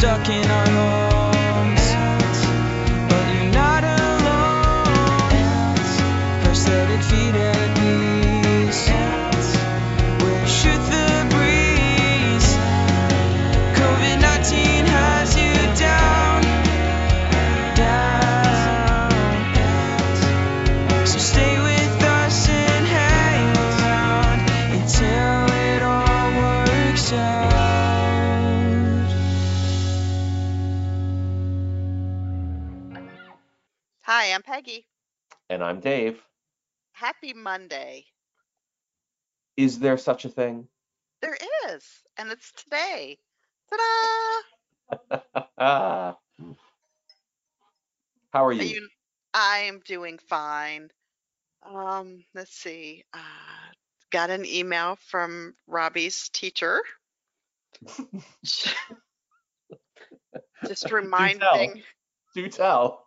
stuck in our homes. Hi, I'm Peggy. And I'm Dave. Happy Monday. Is there such a thing? There is, and it's today. Ta-da! How are Are you? you? I'm doing fine. Um, let's see. Uh, got an email from Robbie's teacher. Just reminding, Do tell. Do tell.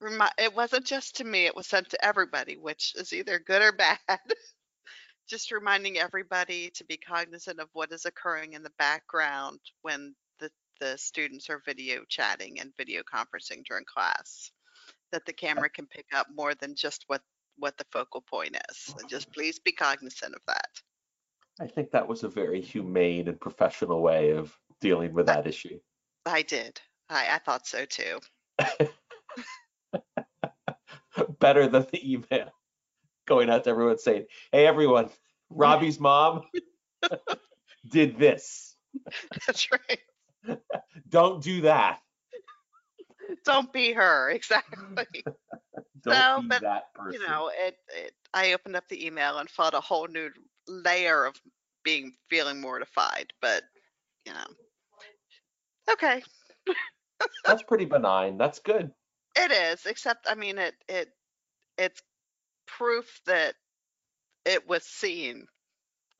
Remi- it wasn't just to me, it was sent to everybody, which is either good or bad. Just reminding everybody to be cognizant of what is occurring in the background when the, the students are video chatting and video conferencing during class. That the camera can pick up more than just what, what the focal point is. So just please be cognizant of that. I think that was a very humane and professional way of dealing with that issue. I did. I, I thought so too. Better than the email going out to everyone saying, hey, everyone, Robbie's mom did this. That's right. Don't do that. Don't be her. Exactly. Don't No, be but, that person. you know, it, it, I opened up the email and felt a whole new layer of being feeling mortified, but you know, okay, That's pretty benign. That's good. it is. Except, I mean, it it it's proof that it was seen.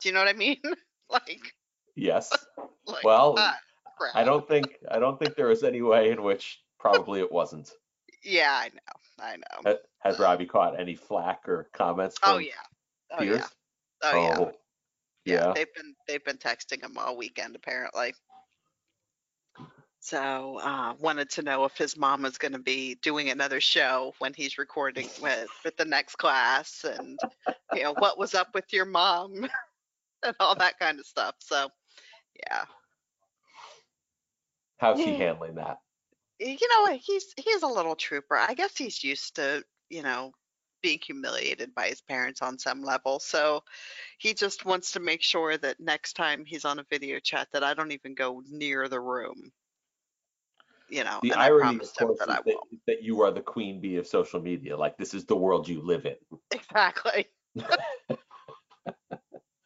Do you know what I mean? like, Yes. like Well, ah, crap. I don't think I don't think there was any way in which probably it wasn't. Yeah, I know. I know. Ha- Has Robbie caught any flack or comments oh, from Oh yeah. Oh peers? yeah. Oh yeah. Oh, yeah, yeah. they've been they've been texting him all weekend apparently. So uh, wanted to know if his mom was going to be doing another show when he's recording with with the next class, and you know what was up with your mom and all that kind of stuff. So yeah, How's he handling that? you know he's he's a little trooper. I guess he's used to you know being humiliated by his parents on some level. So he just wants to make sure that next time he's on a video chat that I don't even go near the room. You know, The and I irony, of course, that that, that you are the queen bee of social media. Like this is the world you live in. Exactly.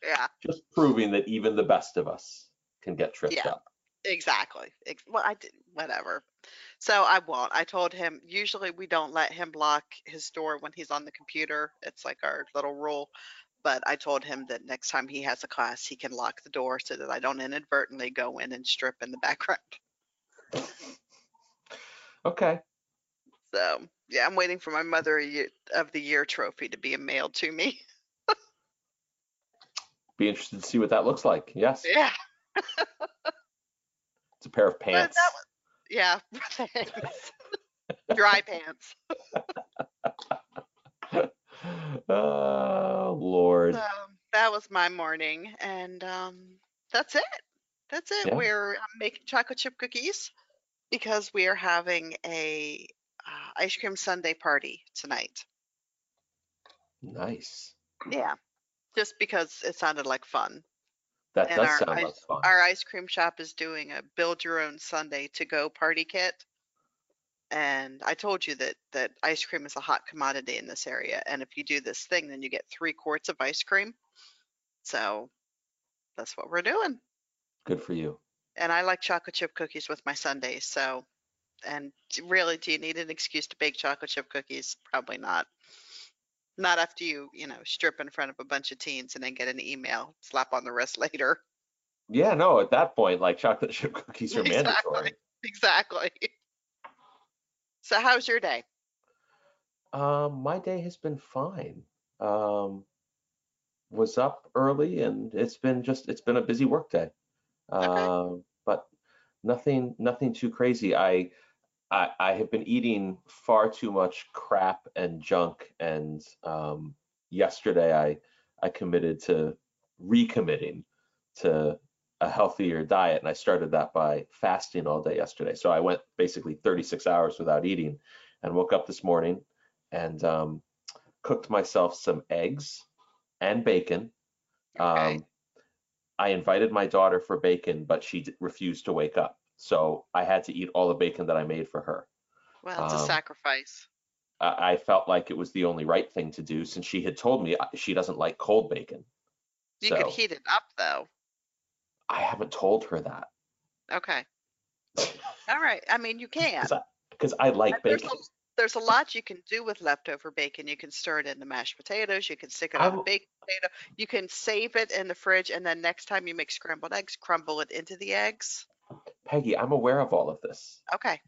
yeah, Just proving that even the best of us can get tripped Yeah. up. exactly. Ex- Well, I did whatever. So I won't. I told him usually we don't let him lock his door when he's on the computer. It's like our little rule. But I told him that next time he has a class, he can lock the door so that I don't inadvertently go in and strip in the background. Okay. So yeah, I'm waiting for my Mother of the Year trophy to be mailed to me. Be interested to see what that looks like. Yes. Yeah. It's a pair of pants. was- yeah. Dry pants. oh Lord. So that was my morning, and um, that's it. That's it. Yeah. We're I'm making chocolate chip cookies because we are having a uh, ice cream sundae party tonight. Nice. Yeah, just because it sounded like fun. That And does our sound ice- like fun. Our ice cream shop is doing a build your own sundae to go party kit. And I told you that that ice cream is a hot commodity in this area, and if you do this thing, then you get three quarts of ice cream. So that's what we're doing. Good for you. And I like chocolate chip cookies with my sundaes. So, and really, do you need an excuse to bake chocolate chip cookies? Probably not. Not after you, you know, strip in front of a bunch of teens and then get an email, slap on the wrist later. Yeah, no, at that point, like chocolate chip cookies are mandatory. Exactly. So, how's your day? Um, my day has been fine. Um, was up early and it's been just it's been a busy work day. Um, but nothing nothing too crazy. I I, I have been eating far too much crap and junk, and um, yesterday I I committed to recommitting to a healthier diet, and I started that by fasting all day yesterday. So I went basically 36 hours without eating, and woke up this morning and um, cooked myself some eggs and bacon. Okay. Um, I invited my daughter for bacon, but she d- refused to wake up. So I had to eat all the bacon that I made for her. Well, it's a um, sacrifice. I I felt like it was the only right thing to do since she had told me uh, she doesn't like cold bacon. You so could heat it up though. I haven't told her that Okay. All right. I mean, you can. because I like And There's bacon. a, there's a lot you can do with leftover bacon. You can stir it into mashed potatoes. You can stick it on a baked potato. You can save it in the fridge, and then next time you make scrambled eggs, crumble it into the eggs. Peggy, I'm aware of all of this. Okay,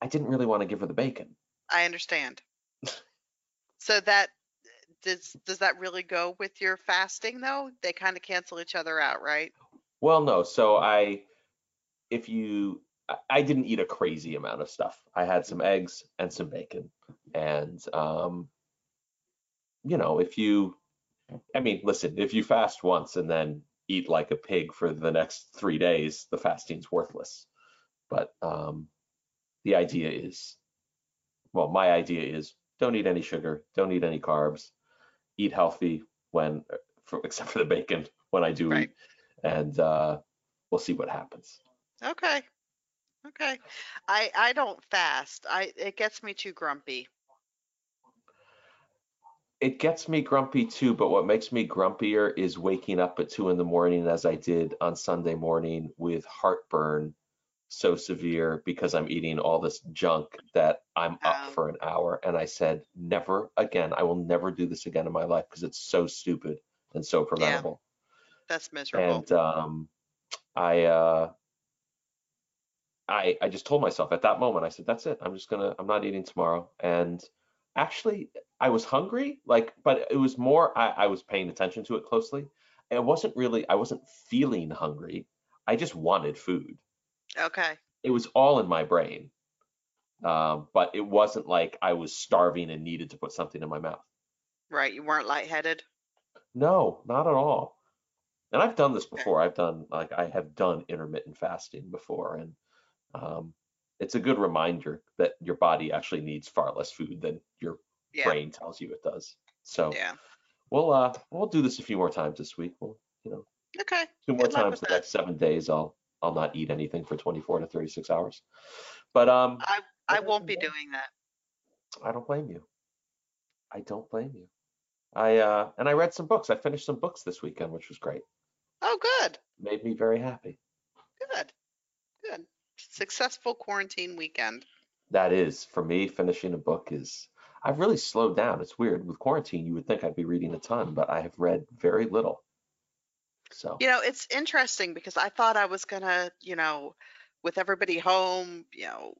I didn't really want to give her the bacon. I understand. so that does does that really go with your fasting though? They kind of cancel each other out, right? Well, no. So I, if you, I- didn't eat a crazy amount of stuff. I had some eggs and some bacon, and um, you know, if you, I mean, listen, if you fast once and then eat like a pig for the next three days, the fasting's worthless. But um, the idea is, well, my idea is don't eat any sugar, don't eat any carbs, eat healthy when, for, except for the bacon when I do Right. eat, and uh, we'll see what happens. Okay. Okay. I I don't fast. I it gets me too grumpy. It gets me grumpy too, but what makes me grumpier is waking up at two in the morning as I did on Sunday morning with heartburn so severe because I'm eating all this junk that I'm up for an hour. And I said, never again. I will never do this again in my life because it's so stupid and so preventable. Yeah, That's miserable. And um, I, uh, I, I just told myself at that moment, I said, that's it. I'm just gonna, I'm not eating tomorrow. And actually, I was hungry, like, but it was more, I, I was paying attention to it closely. It wasn't really, I wasn't feeling hungry. I just wanted food. okay. It was all in my brain. Um, but it wasn't like I was starving and needed to put something in my mouth. Right. You weren't lightheaded. No, not at all. And I've done this Okay. before. I've done like I have done intermittent fasting before, and um, it's a good reminder that your body actually needs far less food than your Yeah. brain tells you it does. So Yeah. we'll uh we'll do this a few more times this week. We'll you know Okay. two more times the that. next seven days. I'll I'll not eat anything for 24 to 36 hours. But um I I won't be doing that. I don't blame you. I don't blame you. I uh and I read some books. I finished some books this weekend, which was great. Oh, good. Made me very happy. Good. Successful quarantine weekend. That is, for me, finishing a book is, I've really slowed down. It's weird. With quarantine, you would think I'd be reading a ton, but I have read very little. So, You know, it's interesting because I thought I was gonna, you know, with everybody home, you know,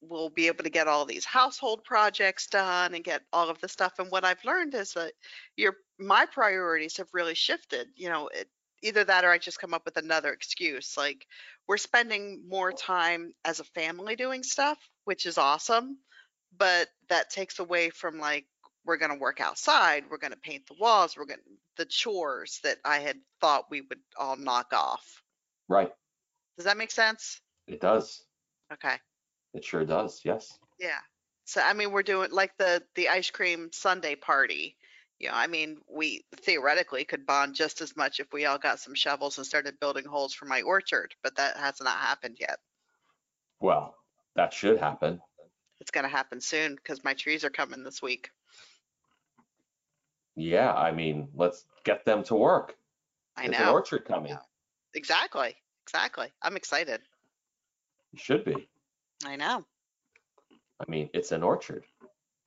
we'll be able to get all these household projects done and get all of the stuff. And what I've learned is that your my priorities have really shifted. You know, it, either that or I just come up with another excuse. Like we're spending more time as a family doing stuff, which is awesome, but that takes away from like we're going to work outside, we're going to paint the walls, we're going to the chores that I had thought we would all knock off. right. Does that make sense? It does. Okay. It sure does. Yes. Yeah. So I mean, we're doing like the the ice cream sundae party. You know, I mean, we theoretically could bond just as much if we all got some shovels and started building holes for my orchard, but that has not happened yet. Well, that should happen. It's going to happen soon because my trees are coming this week. Yeah. I mean, let's get them to work. I There's an know. orchard coming. Exactly. Exactly. I'm excited. You should be. I know. I mean, it's an orchard.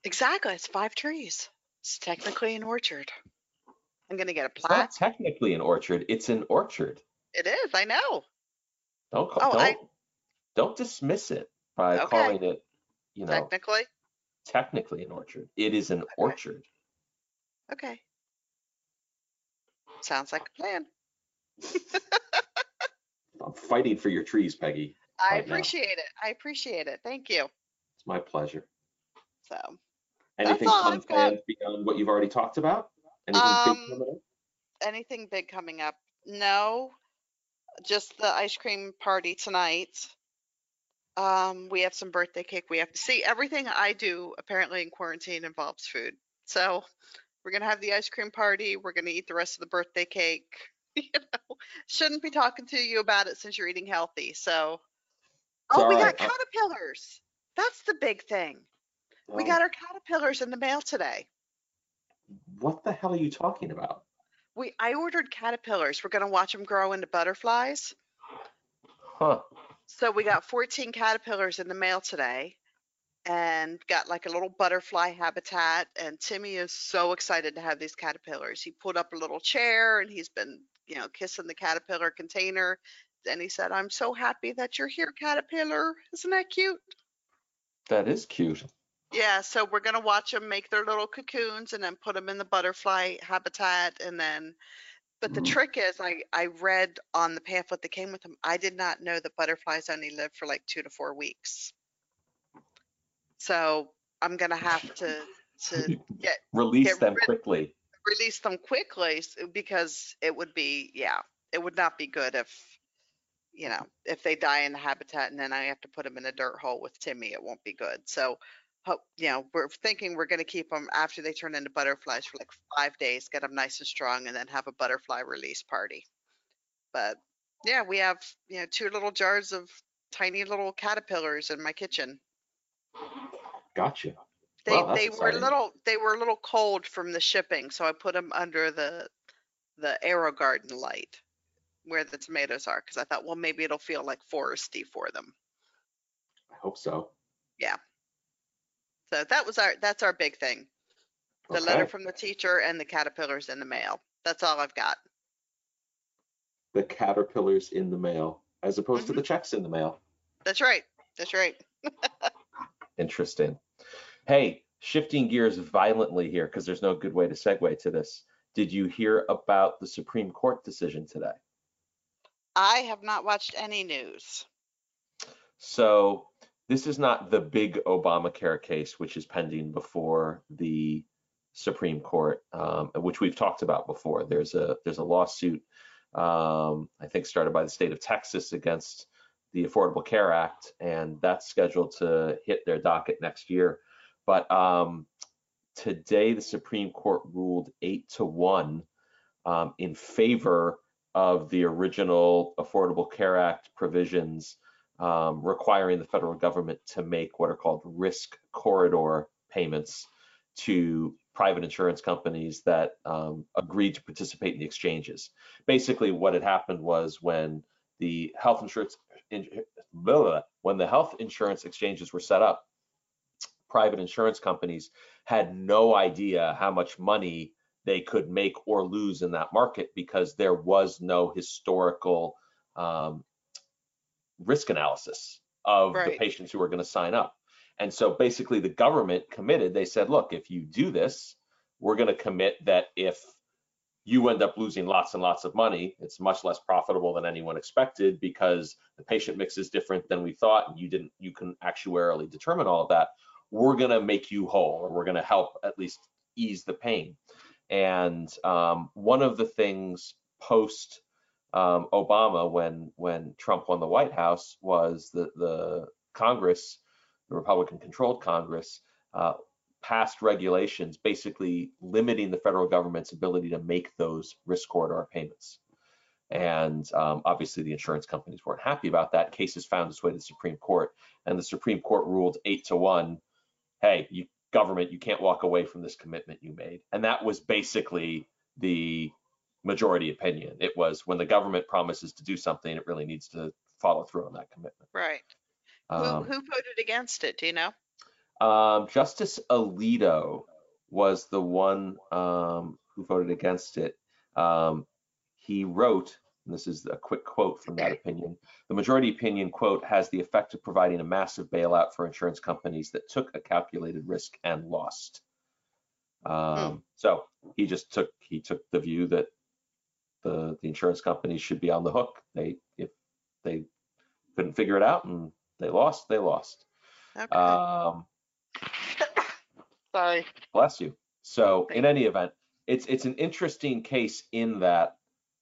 Exactly. It's five trees. It's technically an orchard. I'm going to get a It's not technically an orchard. It's an orchard. It is. I know. Don't call, Oh, don't I- don't dismiss it by Okay. calling it, you know, Technically. technically an orchard. It is an orchard. Okay. Sounds like a plan. I'm fighting for your trees, Peggy. I right now. appreciate it. I appreciate it. Thank you. It's my pleasure. So, Anything fun planned beyond what you've already talked about? Anything big Um, coming up? anything big coming up? No, just the ice cream party tonight. Um, we have some birthday cake. We have to see everything I do apparently in quarantine involves food. So we're gonna have the ice cream party. We're gonna eat the rest of the birthday cake. You know, shouldn't be talking to you about it since you're eating healthy. So, oh, we got. Uh, caterpillars. That's the big thing. We Oh, got our caterpillars in the mail today. What the hell are you talking about? We I ordered caterpillars. We're gonna watch them grow into butterflies. Huh. So we got 14 caterpillars in the mail today and got like a little butterfly habitat. And Timmy is so excited to have these caterpillars. He pulled up a little chair and he's been, you know, kissing the caterpillar container. Then he said, I'm so happy that you're here, caterpillar. Isn't that cute? That is cute. Yeah, so we're gonna watch them make their little cocoons and then put them in the butterfly habitat and then but the Mm. trick is I I read on the pamphlet that came with them. I did not know that butterflies only live for like 2 to 4 weeks. So I'm going to have to to get Release get them rid- quickly. release them quickly because it would be yeah, it would not be good if you know, if they die in the habitat and then I have to put them in a dirt hole with Timmy, it won't be good. So, hope, you know, we're thinking we're going to keep them after they turn into butterflies for like five days, get them nice and strong, and then have a butterfly release party. But yeah, we have, you know, two little jars of tiny little caterpillars in my kitchen. Gotcha. They Wow, they were a little they were a little cold from the shipping, so I put them under the the Aero Garden light where the tomatoes are because I thought, well, maybe it'll feel like foresty for them. I hope so. So that was our that's our big thing. The letter from the teacher and the caterpillars in the mail. That's all I've got. The caterpillars in the mail, as opposed Mm-hmm. to the checks in the mail. That's right. That's right. Interesting. Hey, shifting gears violently here because there's no good way to segue to this. Did you hear about the Supreme Court decision today? I have not watched any news. So this is not the big Obamacare case, which is pending before the Supreme Court, um, which we've talked about before. There's a there's a lawsuit, um, I think, started by the state of Texas against the Affordable Care Act, and that's scheduled to hit their docket next year. But um, today, the Supreme Court ruled eight to one um, in favor of the original Affordable Care Act provisions um, requiring the federal government to make what are called risk corridor payments to private insurance companies that um, agreed to participate in the exchanges. Basically, what had happened was when the health insurance when the health insurance exchanges were set up, private insurance companies had no idea how much money they could make or lose in that market because there was no historical um, risk analysis of the patients who are going to sign up. And so basically the government committed, they said, look, if you do this, we're going to commit that if you end up losing lots and lots of money, it's much less profitable than anyone expected because the patient mix is different than we thought and you didn't you can actuarially determine all of that. We're going to make you whole or we're going to help at least ease the pain. And um, one of the things post um, Obama, when when Trump won the White House, was the the Congress, the Republican-controlled Congress, uh, passed regulations basically limiting the federal government's ability to make those risk corridor payments. And um, obviously, the insurance companies weren't happy about that. Cases found its way to the Supreme Court, and the Supreme Court ruled eight to one. Hey, you government, you can't walk away from this commitment you made. And that was basically the majority opinion. It was when the government promises to do something, it really needs to follow through on that commitment. Right. Um, who who voted against it? Do you know? um, Justice Alito was the one um, who voted against it. Um, he wrote, and this is a quick quote from that opinion, the majority opinion, quote, has the effect of providing a massive bailout for insurance companies that took a calculated risk and lost. Um, So he just took he took the view that the the insurance companies should be on the hook. They if they couldn't figure it out and they lost, they lost. Okay. Um, Sorry. bless you. So Thank in any event, it's it's an interesting case in that,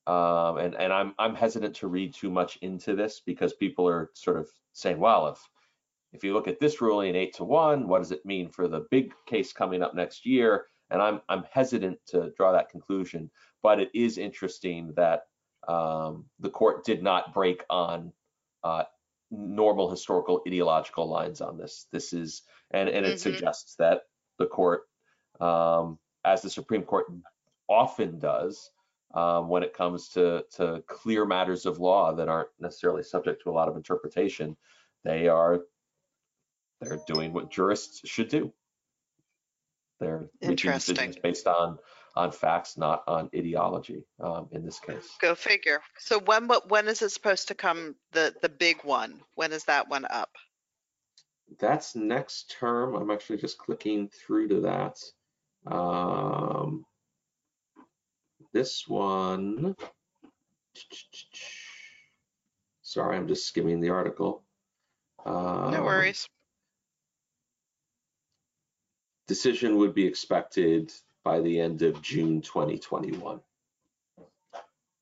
um, and and I'm I'm hesitant to read too much into this because people are sort of saying, well, if if you look at this ruling eight to one, what does it mean for the big case coming up next year? And I'm I'm hesitant to draw that conclusion, but it is interesting that um, the court did not break on uh, normal historical ideological lines on this. This is and and it Mhm. suggests that the court, um, as the Supreme Court often does, um, when it comes to to clear matters of law that aren't necessarily subject to a lot of interpretation, they are they're doing what jurists should do. They're making decisions based on on facts, not on ideology. Um, in this case, Go figure. So when what when is it supposed to come the the big one? When is that one up? that's next term. I'm actually just clicking through to that. Um, this one. Sorry, I'm just skimming the article. No Um, worries. Decision would be expected by the end of June 2021.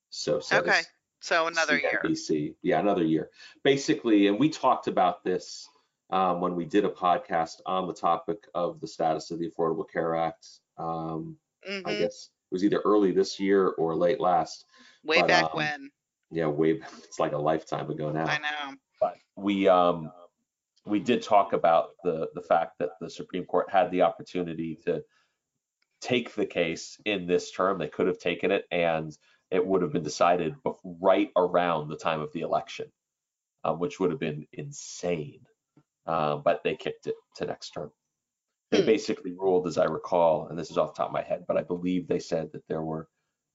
So, so Okay. So another year. CNBC. Yeah, another year. Basically, and we talked about this um, when we did a podcast on the topic of the status of the Affordable Care Act. Um, I hmm guess it was either early this year or late last. Way but, back um, when. Yeah, way it's like a lifetime ago now. I know. But we um we did talk about the the fact that the Supreme Court had the opportunity to take the case in this term. They could have taken it and it would have been decided right around the time of the election, uh, which would have been insane. Uh, but they kicked it to next term. They Hmm. basically ruled, as I recall, and this is off the top of my head, but I believe they said that there were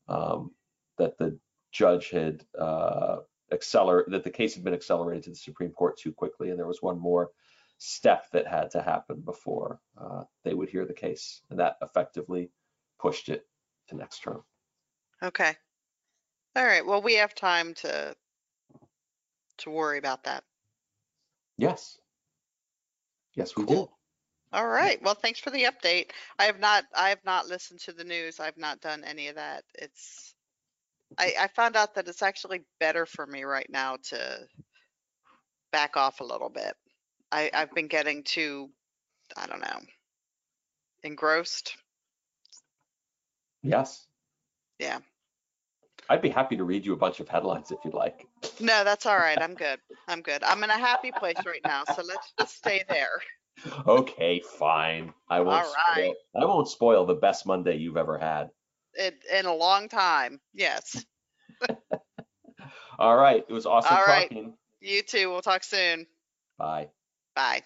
um, that the judge had uh, accelerate that the case had been accelerated to the Supreme Court too quickly, and there was one more step that had to happen before uh, they would hear the case, and that effectively pushed it to next term. Okay. All right. Well, we have time to to worry about that. Yes, yes, we Cool. do. All right. Well, thanks for the update. I have not I have not listened to the news. I've not done any of that. It's I, I found out that it's actually better for me right now to back off a little bit. I, I've been getting too, I don't know, engrossed. Yes. Yeah. I'd be happy to read you a bunch of headlines if you'd like. No, that's all right. I'm good. I'm good. I'm in a happy place right now. So let's just stay there. Okay, fine. I won't All spoil. I won't spoil the best Monday you've ever had. It, in a long time. Yes. All right, it was awesome All right. talking. You too. We'll talk soon. Bye. Bye.